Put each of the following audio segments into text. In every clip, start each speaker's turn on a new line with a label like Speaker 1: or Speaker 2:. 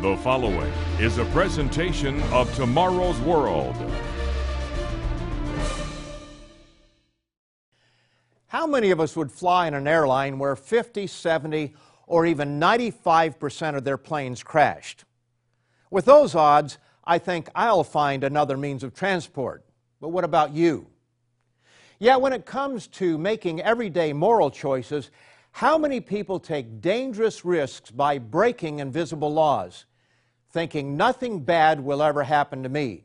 Speaker 1: The following is a presentation of Tomorrow's World.
Speaker 2: How many of us would fly in an airline where 50, 70, or even 95% of their planes crashed? With those odds, I think I'll find another means of transport. But what about you? Yet when it comes to making everyday moral choices, how many people take dangerous risks by breaking invisible laws, thinking nothing bad will ever happen to me?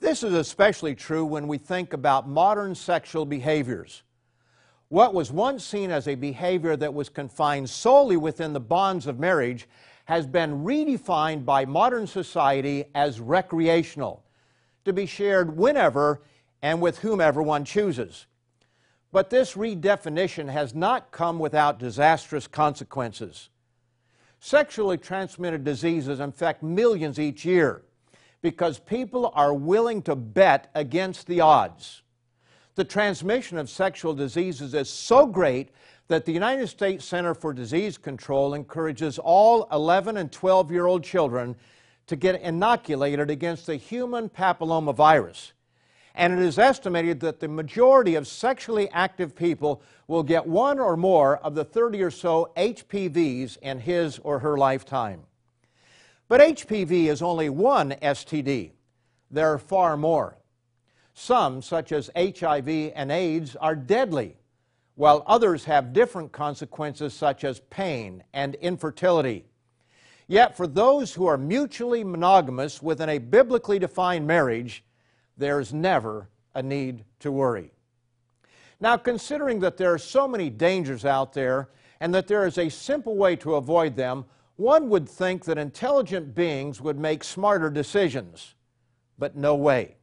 Speaker 2: This is especially true when we think about modern sexual behaviors. What was once seen as a behavior that was confined solely within the bonds of marriage has been redefined by modern society as recreational, to be shared whenever and with whomever one chooses. But this redefinition has not come without disastrous consequences. Sexually transmitted diseases infect millions each year because people are willing to bet against the odds. The transmission of sexual diseases is so great that the United States Center for Disease Control encourages all 11 and 12 year old children to get inoculated against the human papillomavirus and it is estimated that the majority of sexually active people will get one or more of the 30 or so HPVs in his or her lifetime. But HPV is only one STD. There are far more. Some, such as HIV and AIDS, are deadly, while others have different consequences, such as pain and infertility. Yet, for those who are mutually monogamous within a biblically defined marriage, there's never a need to worry. Now, considering that there are so many dangers out there and that there is a simple way to avoid them, one would think that intelligent beings would make smarter decisions. But no way.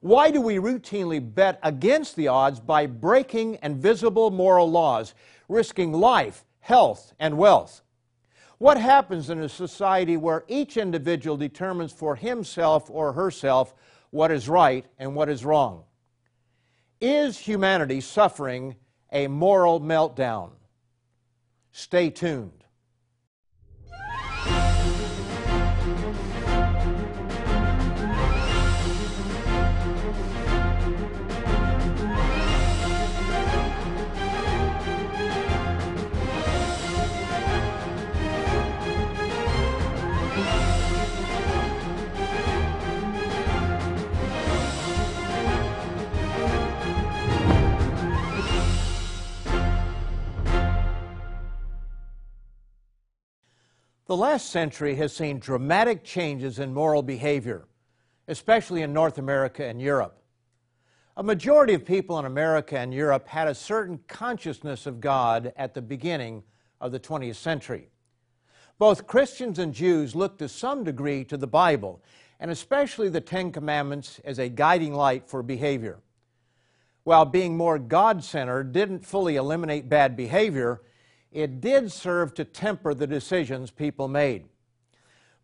Speaker 2: Why do we routinely bet against the odds by breaking invisible moral laws, risking life, health, and wealth? What happens in a society where each individual determines for himself or herself what is right and what is wrong. Is humanity suffering a moral meltdown? Stay tuned. The last century has seen dramatic changes in moral behavior, especially in North America and Europe. A majority of people in America and Europe had a certain consciousness of God at the beginning of the 20th century. Both Christians and Jews looked to some degree to the Bible, and especially the Ten Commandments, as a guiding light for behavior. While being more God centered didn't fully eliminate bad behavior, it did serve to temper the decisions people made.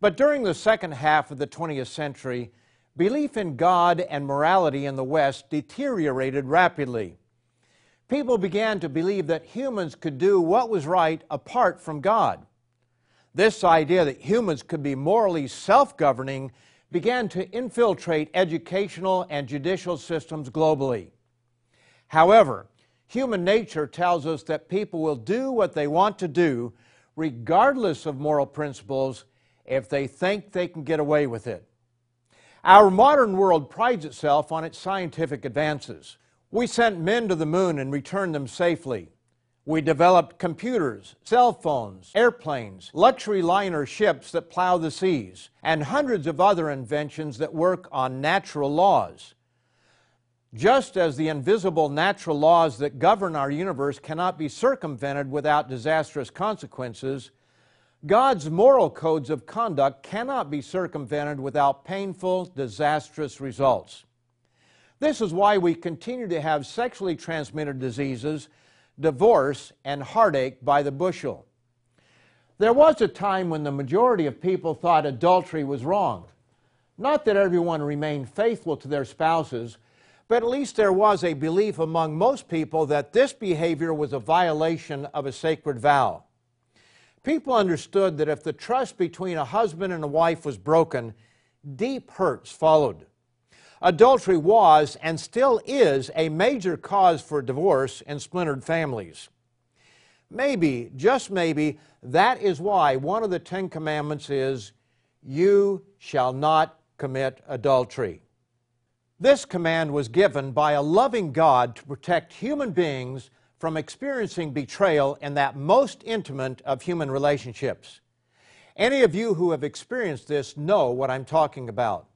Speaker 2: But during the second half of the 20th century, belief in God and morality in the West deteriorated rapidly. People began to believe that humans could do what was right apart from God. This idea that humans could be morally self governing began to infiltrate educational and judicial systems globally. However, Human nature tells us that people will do what they want to do, regardless of moral principles, if they think they can get away with it. Our modern world prides itself on its scientific advances. We sent men to the moon and returned them safely. We developed computers, cell phones, airplanes, luxury liner ships that plow the seas, and hundreds of other inventions that work on natural laws. Just as the invisible natural laws that govern our universe cannot be circumvented without disastrous consequences, God's moral codes of conduct cannot be circumvented without painful, disastrous results. This is why we continue to have sexually transmitted diseases, divorce, and heartache by the bushel. There was a time when the majority of people thought adultery was wrong. Not that everyone remained faithful to their spouses, but at least there was a belief among most people that this behavior was a violation of a sacred vow. people understood that if the trust between a husband and a wife was broken, deep hurts followed. Adultery was and still is a major cause for divorce in splintered families. Maybe, just maybe, that is why one of the Ten Commandments is, You shall not commit adultery. This command was given by a loving God to protect human beings from experiencing betrayal in that most intimate of human relationships. Any of you who have experienced this know what I'm talking about.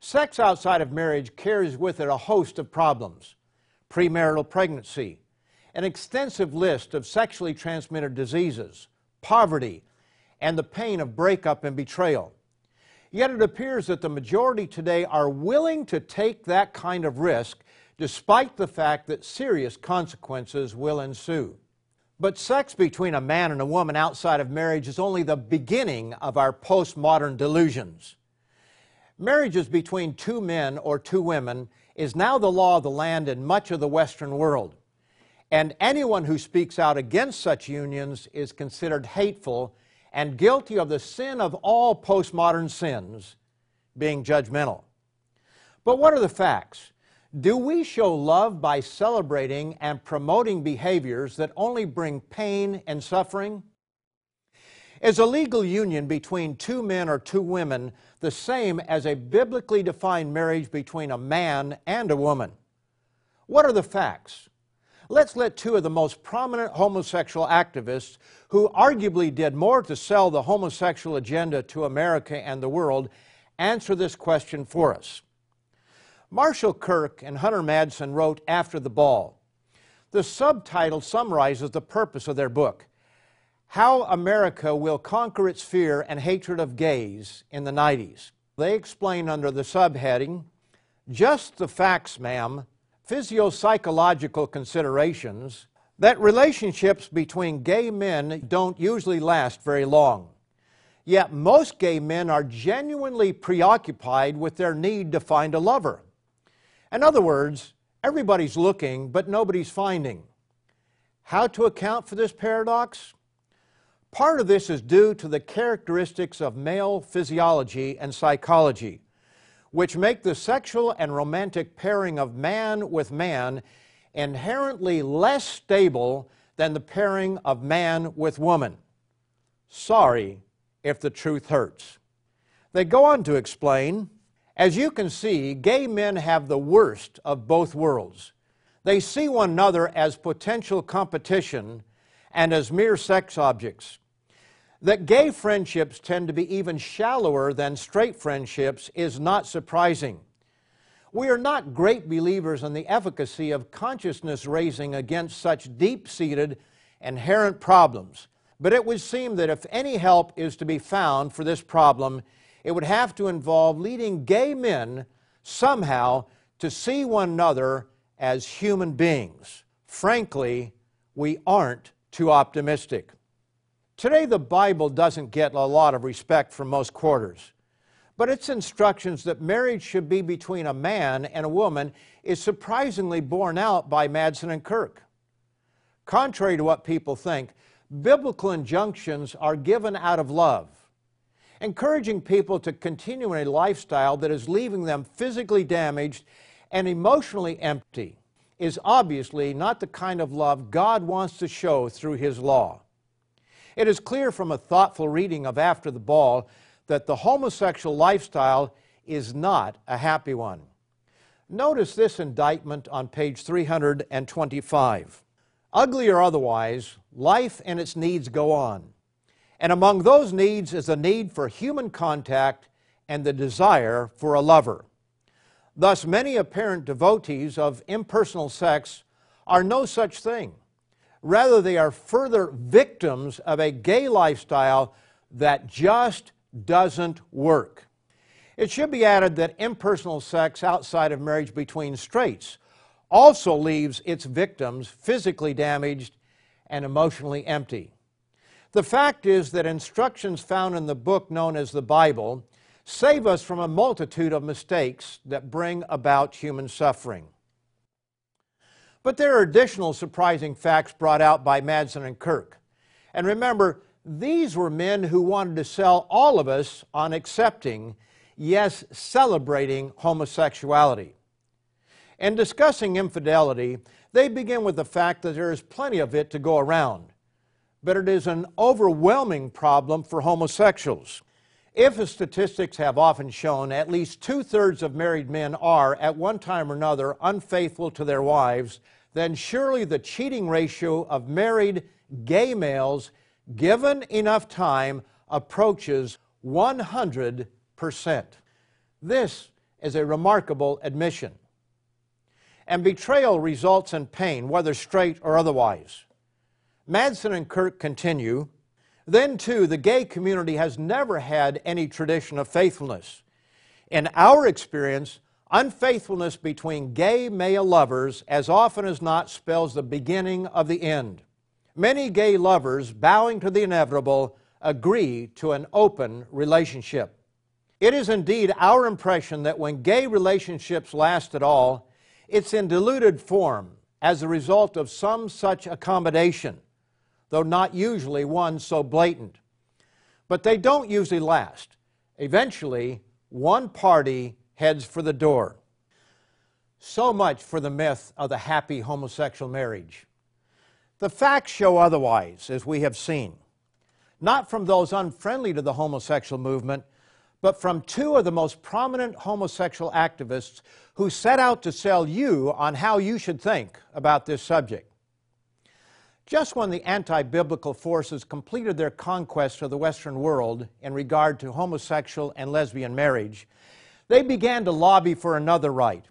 Speaker 2: Sex outside of marriage carries with it a host of problems premarital pregnancy, an extensive list of sexually transmitted diseases, poverty, and the pain of breakup and betrayal. Yet it appears that the majority today are willing to take that kind of risk despite the fact that serious consequences will ensue. But sex between a man and a woman outside of marriage is only the beginning of our postmodern delusions. Marriages between two men or two women is now the law of the land in much of the Western world. And anyone who speaks out against such unions is considered hateful and guilty of the sin of all postmodern sins, being judgmental. But what are the facts? Do we show love by celebrating and promoting behaviors that only bring pain and suffering? Is a legal union between two men or two women the same as a biblically defined marriage between a man and a woman? What are the facts? Let's let two of the most prominent homosexual activists, who arguably did more to sell the homosexual agenda to America and the world, answer this question for us. Marshall Kirk and Hunter Madsen wrote After the Ball. The subtitle summarizes the purpose of their book How America Will Conquer Its Fear and Hatred of Gays in the 90s. They explain under the subheading Just the Facts, Ma'am Physiopsychological Considerations that relationships between gay men don't usually last very long. Yet most gay men are genuinely preoccupied with their need to find a lover. In other words, everybody's looking, but nobody's finding. How to account for this paradox? Part of this is due to the characteristics of male physiology and psychology, which make the sexual and romantic pairing of man with man inherently less stable than the pairing of man with woman. Sorry if the truth hurts. They go on to explain as you can see, gay men have the worst of both worlds. They see one another as potential competition and as mere sex objects. That gay friendships tend to be even shallower than straight friendships is not surprising. We are not great believers in the efficacy of consciousness raising against such deep seated, inherent problems, but it would seem that if any help is to be found for this problem, it would have to involve leading gay men somehow to see one another as human beings. Frankly, we aren't too optimistic. Today, the Bible doesn't get a lot of respect from most quarters, but its instructions that marriage should be between a man and a woman is surprisingly borne out by Madsen and Kirk. Contrary to what people think, biblical injunctions are given out of love encouraging people to continue in a lifestyle that is leaving them physically damaged and emotionally empty is obviously not the kind of love God wants to show through His law. It is clear from a thoughtful reading of After the Ball that the homosexual lifestyle is not a happy one. Notice this indictment on page 325. Ugly or otherwise, life and its needs go on. And among those needs is the need for human contact and the desire for a lover. Thus, many apparent devotees of impersonal sex are no such thing. Rather, they are further victims of a gay lifestyle that just doesn't work. It should be added that impersonal sex outside of marriage between straights also leaves its victims physically damaged and emotionally empty. The fact is that instructions found in the book known as the Bible save us from a multitude of mistakes that bring about human suffering. But there are additional surprising facts brought out by Madsen and Kirk. And remember, These were men who wanted to sell all of us on accepting, yes, celebrating homosexuality. In discussing infidelity, they begin with the fact that there is plenty of it to go around, but it is an overwhelming problem for homosexuals. If, as statistics have often shown, at least two thirds of married men are, at one time or another, unfaithful to their wives, then surely the cheating ratio of married gay males, given enough time, approaches 100%. This is a remarkable admission. And betrayal results in pain, whether straight or otherwise. Madsen and Kirk continue then, too, the gay community has never had any tradition of faithfulness. In our experience, unfaithfulness between gay male lovers as often as not spells the beginning of the end. Many gay lovers, bowing to the inevitable, agree to an open relationship. It is indeed our impression that when gay relationships last at all, it's in diluted form as a result of some such accommodation though not usually one so blatant. But they don't usually last. Eventually, one party heads for the door. So much for the myth of the happy homosexual marriage. The facts show otherwise, as we have seen. Not from those unfriendly to the homosexual movement, but from two of the most prominent homosexual activists who set out to sell you on how you should think about this subject. Just when the anti biblical forces completed their conquest of the Western world in regard to homosexual and lesbian marriage, they began to lobby for another right.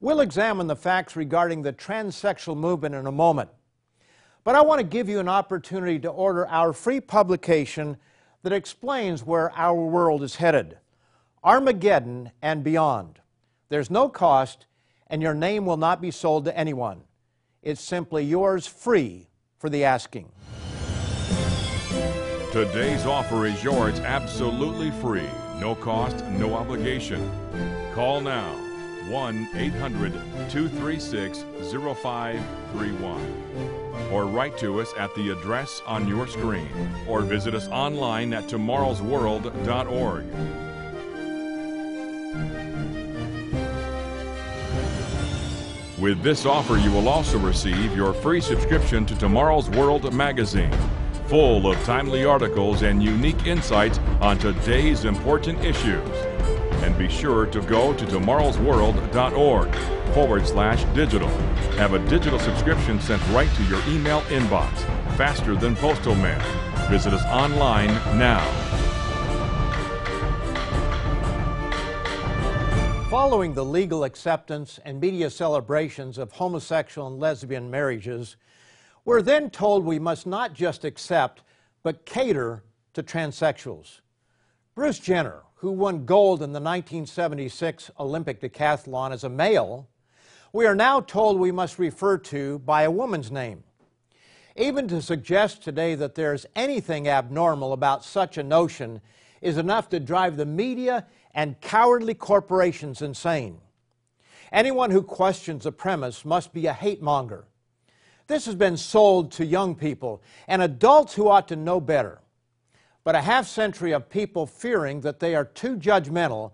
Speaker 2: We'll examine the facts regarding the transsexual movement in a moment. But I want to give you an opportunity to order our free publication that explains where our world is headed Armageddon and beyond. There's no cost, and your name will not be sold to anyone. It's simply yours free for the asking.
Speaker 1: Today's offer is yours absolutely free. No cost, no obligation. Call now 1 800 236 0531 or write to us at the address on your screen or visit us online at tomorrowsworld.org. With this offer, you will also receive your free subscription to Tomorrow's World magazine, full of timely articles and unique insights on today's important issues. And be sure to go to tomorrowsworld.org forward slash digital. Have a digital subscription sent right to your email inbox, faster than postal mail. Visit us online now.
Speaker 2: Following the legal acceptance and media celebrations of homosexual and lesbian marriages, we're then told we must not just accept, but cater to transsexuals. Bruce Jenner, who won gold in the 1976 Olympic decathlon as a male, we are now told we must refer to by a woman's name. Even to suggest today that there's anything abnormal about such a notion is enough to drive the media and cowardly corporations insane. Anyone who questions the premise must be a hate monger. This has been sold to young people and adults who ought to know better. But a half century of people fearing that they are too judgmental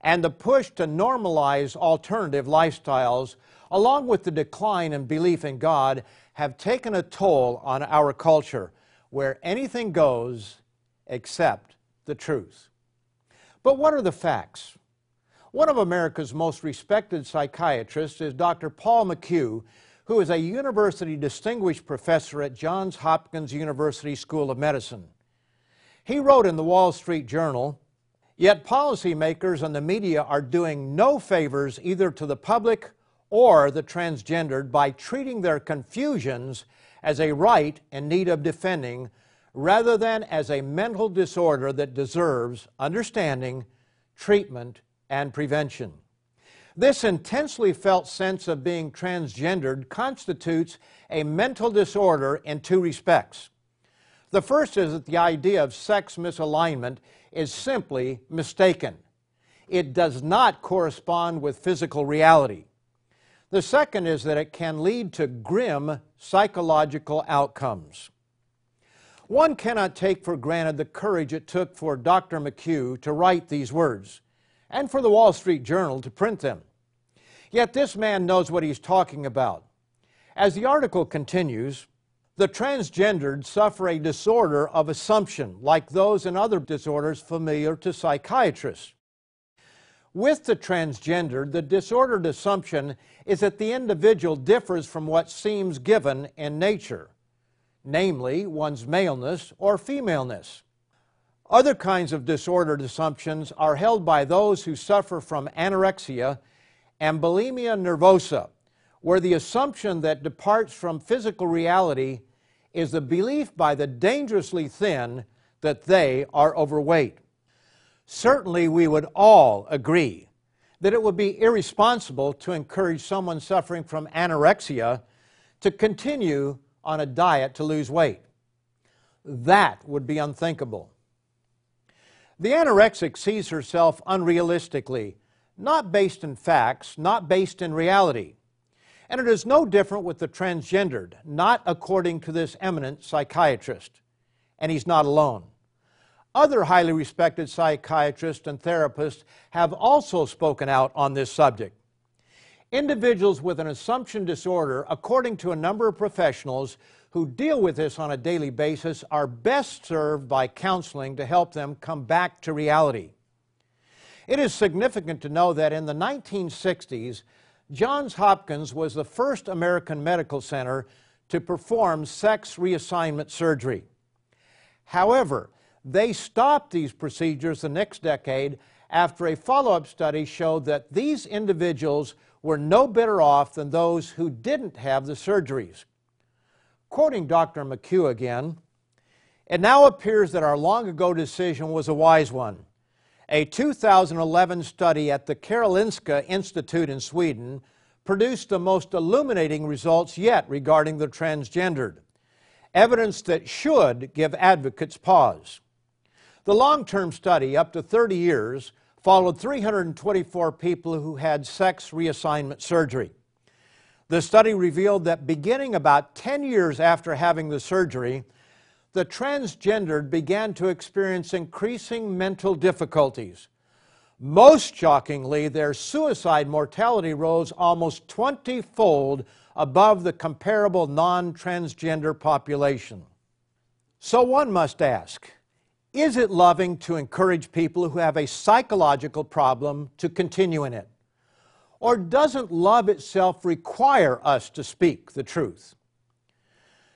Speaker 2: and the push to normalize alternative lifestyles, along with the decline in belief in God, have taken a toll on our culture where anything goes except the truth. But what are the facts? One of America's most respected psychiatrists is Dr. Paul McHugh, who is a university distinguished professor at Johns Hopkins University School of Medicine. He wrote in the Wall Street Journal Yet policymakers and the media are doing no favors either to the public or the transgendered by treating their confusions as a right in need of defending rather than as a mental disorder that deserves understanding, treatment, and prevention. This intensely felt sense of being transgendered constitutes a mental disorder in two respects. The first is that the idea of sex misalignment is simply mistaken. It does not correspond with physical reality. The second is that it can lead to grim psychological outcomes. One cannot take for granted the courage it took for Dr. McHugh to write these words and for the Wall Street Journal to print them. Yet this man knows what he's talking about. As the article continues, the transgendered suffer a disorder of assumption, like those in other disorders familiar to psychiatrists. With the transgendered, the disordered assumption is that the individual differs from what seems given in nature, namely one's maleness or femaleness. Other kinds of disordered assumptions are held by those who suffer from anorexia and bulimia nervosa, where the assumption that departs from physical reality is the belief by the dangerously thin that they are overweight. Certainly, we would all agree that it would be irresponsible to encourage someone suffering from anorexia to continue on a diet to lose weight. That would be unthinkable. The anorexic sees herself unrealistically, not based in facts, not based in reality. And it is no different with the transgendered, not according to this eminent psychiatrist. And he's not alone. Other highly respected psychiatrists and therapists have also spoken out on this subject. Individuals with an assumption disorder, according to a number of professionals who deal with this on a daily basis, are best served by counseling to help them come back to reality. It is significant to know that in the 1960s, Johns Hopkins was the first American medical center to perform sex reassignment surgery. However, they stopped these procedures the next decade after a follow up study showed that these individuals were no better off than those who didn't have the surgeries. Quoting Dr. McHugh again, it now appears that our long ago decision was a wise one. A 2011 study at the Karolinska Institute in Sweden produced the most illuminating results yet regarding the transgendered, evidence that should give advocates pause. The long term study, up to 30 years, followed 324 people who had sex reassignment surgery. The study revealed that beginning about 10 years after having the surgery, the transgendered began to experience increasing mental difficulties. Most shockingly, their suicide mortality rose almost 20 fold above the comparable non transgender population. So one must ask is it loving to encourage people who have a psychological problem to continue in it? Or doesn't love itself require us to speak the truth?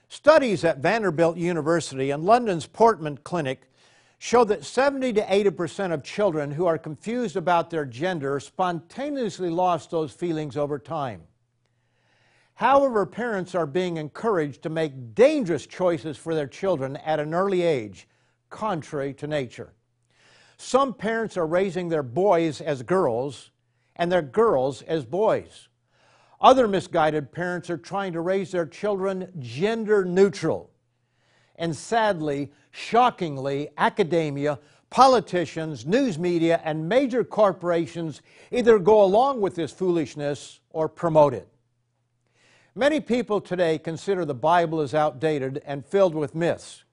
Speaker 2: Studies at Vanderbilt University and London's Portman Clinic show that 70 to 80 percent of children who are confused about their gender spontaneously lost those feelings over time. However, parents are being encouraged to make dangerous choices for their children at an early age contrary to nature. Some parents are raising their boys as girls and their girls as boys. Other misguided parents are trying to raise their children gender neutral. And sadly, shockingly, academia, politicians, news media, and major corporations either go along with this foolishness or promote it. Many people today consider the Bible as outdated and filled with myths.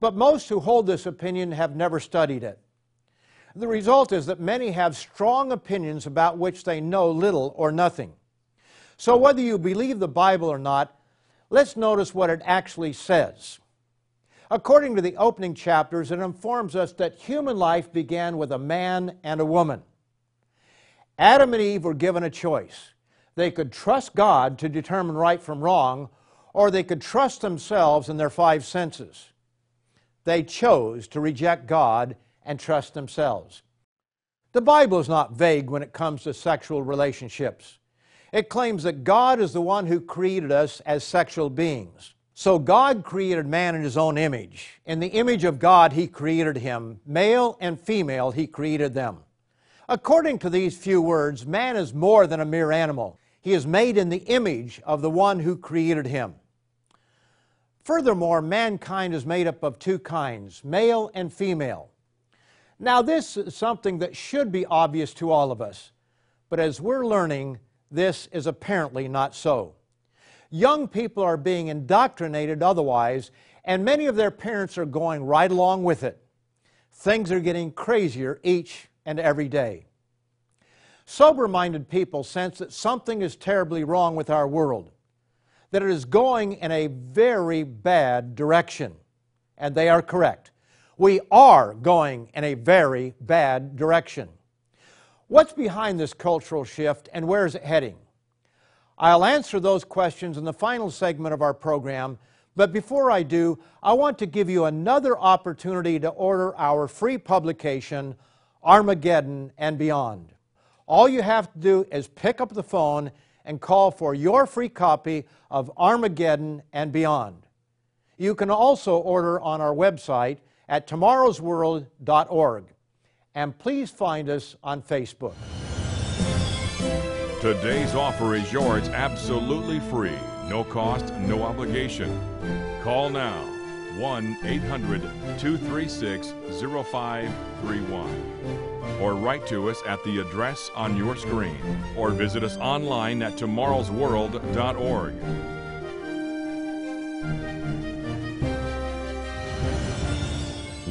Speaker 2: But most who hold this opinion have never studied it. The result is that many have strong opinions about which they know little or nothing. So, whether you believe the Bible or not, let's notice what it actually says. According to the opening chapters, it informs us that human life began with a man and a woman. Adam and Eve were given a choice. They could trust God to determine right from wrong, or they could trust themselves and their five senses. They chose to reject God and trust themselves. The Bible is not vague when it comes to sexual relationships. It claims that God is the one who created us as sexual beings. So God created man in his own image. In the image of God, he created him. Male and female, he created them. According to these few words, man is more than a mere animal. He is made in the image of the one who created him. Furthermore, mankind is made up of two kinds, male and female. Now, this is something that should be obvious to all of us, but as we're learning, this is apparently not so. Young people are being indoctrinated otherwise, and many of their parents are going right along with it. Things are getting crazier each and every day. Sober minded people sense that something is terribly wrong with our world, that it is going in a very bad direction. And they are correct. We are going in a very bad direction. What's behind this cultural shift and where is it heading? I'll answer those questions in the final segment of our program, but before I do, I want to give you another opportunity to order our free publication, Armageddon and Beyond. All you have to do is pick up the phone and call for your free copy of Armageddon and Beyond. You can also order on our website at tomorrowsworld.org. And please find us on Facebook.
Speaker 1: Today's offer is yours absolutely free. No cost, no obligation. Call now 1 800 236 0531 or write to us at the address on your screen or visit us online at tomorrowsworld.org.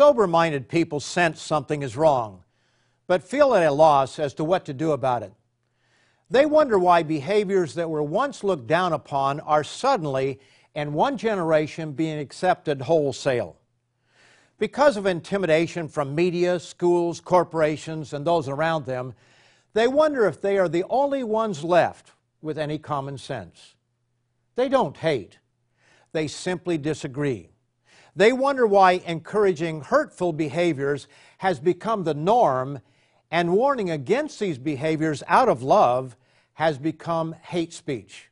Speaker 2: Sober minded people sense something is wrong, but feel at a loss as to what to do about it. They wonder why behaviors that were once looked down upon are suddenly, in one generation, being accepted wholesale. Because of intimidation from media, schools, corporations, and those around them, they wonder if they are the only ones left with any common sense. They don't hate, they simply disagree. They wonder why encouraging hurtful behaviors has become the norm and warning against these behaviors out of love has become hate speech.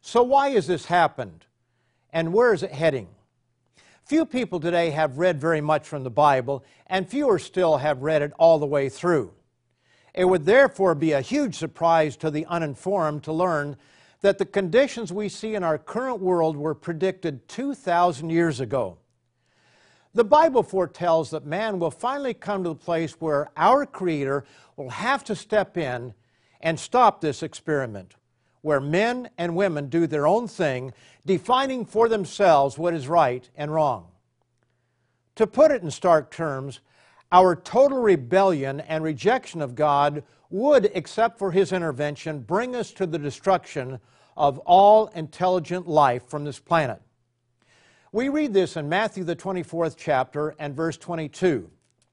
Speaker 2: So, why has this happened? And where is it heading? Few people today have read very much from the Bible, and fewer still have read it all the way through. It would therefore be a huge surprise to the uninformed to learn that the conditions we see in our current world were predicted 2,000 years ago. The Bible foretells that man will finally come to the place where our Creator will have to step in and stop this experiment, where men and women do their own thing, defining for themselves what is right and wrong. To put it in stark terms, our total rebellion and rejection of God would, except for His intervention, bring us to the destruction of all intelligent life from this planet. We read this in Matthew, the 24th chapter, and verse 22.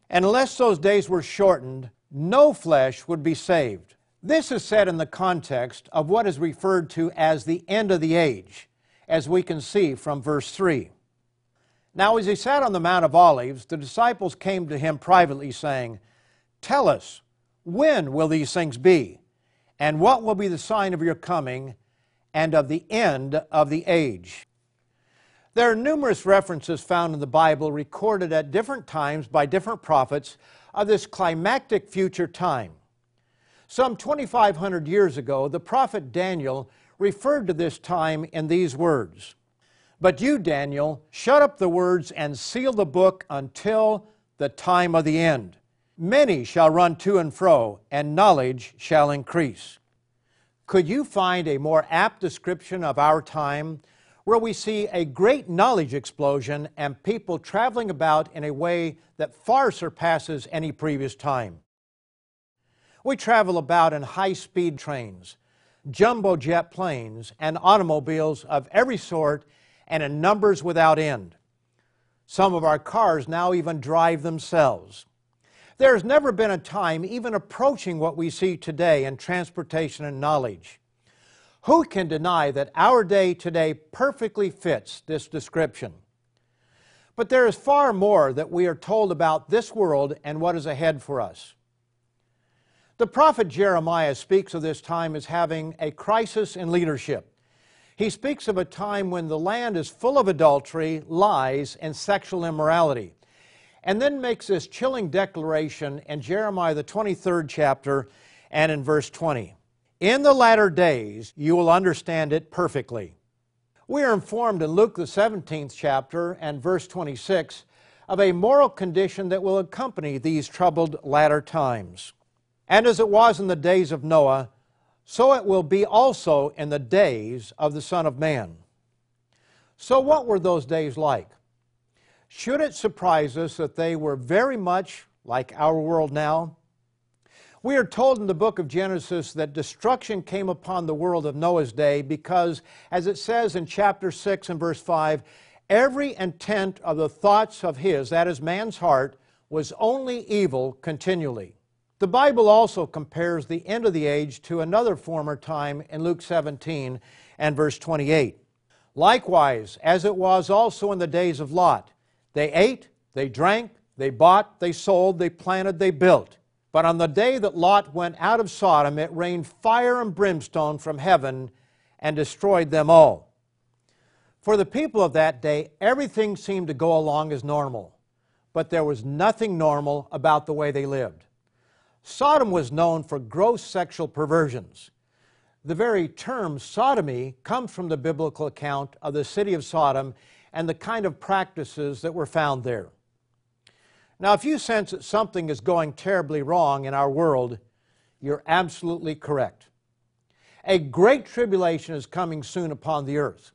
Speaker 2: And unless those days were shortened, no flesh would be saved. This is said in the context of what is referred to as the end of the age, as we can see from verse 3. Now, as he sat on the Mount of Olives, the disciples came to him privately, saying, Tell us, when will these things be? And what will be the sign of your coming and of the end of the age? There are numerous references found in the Bible recorded at different times by different prophets of this climactic future time. Some 2,500 years ago, the prophet Daniel referred to this time in these words But you, Daniel, shut up the words and seal the book until the time of the end. Many shall run to and fro, and knowledge shall increase. Could you find a more apt description of our time where we see a great knowledge explosion and people traveling about in a way that far surpasses any previous time. We travel about in high speed trains, jumbo jet planes, and automobiles of every sort and in numbers without end. Some of our cars now even drive themselves. There has never been a time even approaching what we see today in transportation and knowledge. Who can deny that our day today perfectly fits this description? But there is far more that we are told about this world and what is ahead for us. The prophet Jeremiah speaks of this time as having a crisis in leadership. He speaks of a time when the land is full of adultery, lies, and sexual immorality. And then makes this chilling declaration in Jeremiah, the 23rd chapter, and in verse 20. In the latter days, you will understand it perfectly. We are informed in Luke, the 17th chapter, and verse 26, of a moral condition that will accompany these troubled latter times. And as it was in the days of Noah, so it will be also in the days of the Son of Man. So, what were those days like? Should it surprise us that they were very much like our world now? We are told in the book of Genesis that destruction came upon the world of Noah's day because, as it says in chapter 6 and verse 5, every intent of the thoughts of his, that is, man's heart, was only evil continually. The Bible also compares the end of the age to another former time in Luke 17 and verse 28. Likewise, as it was also in the days of Lot, they ate, they drank, they bought, they sold, they planted, they built. But on the day that Lot went out of Sodom, it rained fire and brimstone from heaven and destroyed them all. For the people of that day, everything seemed to go along as normal, but there was nothing normal about the way they lived. Sodom was known for gross sexual perversions. The very term sodomy comes from the biblical account of the city of Sodom and the kind of practices that were found there. Now, if you sense that something is going terribly wrong in our world, you're absolutely correct. A great tribulation is coming soon upon the earth.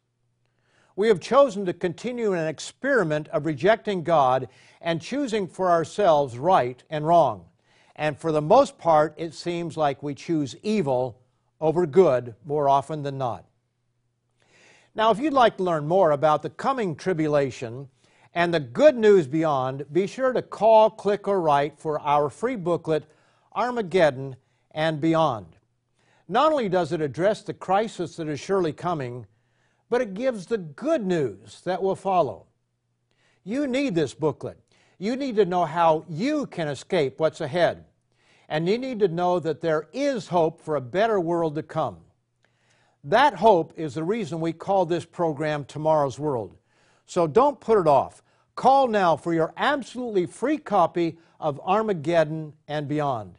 Speaker 2: We have chosen to continue an experiment of rejecting God and choosing for ourselves right and wrong. And for the most part, it seems like we choose evil over good more often than not. Now, if you'd like to learn more about the coming tribulation, and the good news beyond, be sure to call, click, or write for our free booklet, Armageddon and Beyond. Not only does it address the crisis that is surely coming, but it gives the good news that will follow. You need this booklet. You need to know how you can escape what's ahead. And you need to know that there is hope for a better world to come. That hope is the reason we call this program Tomorrow's World. So don't put it off. Call now for your absolutely free copy of Armageddon and Beyond.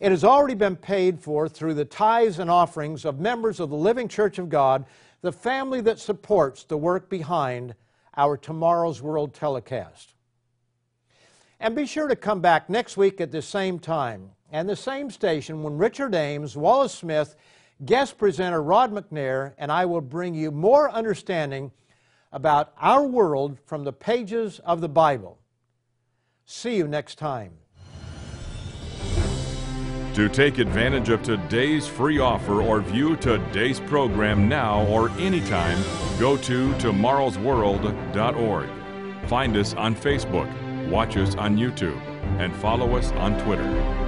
Speaker 2: It has already been paid for through the tithes and offerings of members of the Living Church of God, the family that supports the work behind our Tomorrow's World telecast. And be sure to come back next week at the same time and the same station when Richard Ames, Wallace Smith, guest presenter Rod McNair, and I will bring you more understanding about our world from the pages of the Bible. See you next time.
Speaker 1: To take advantage of today's free offer or view today's program now or anytime, go to tomorrowsworld.org. Find us on Facebook, watch us on YouTube, and follow us on Twitter.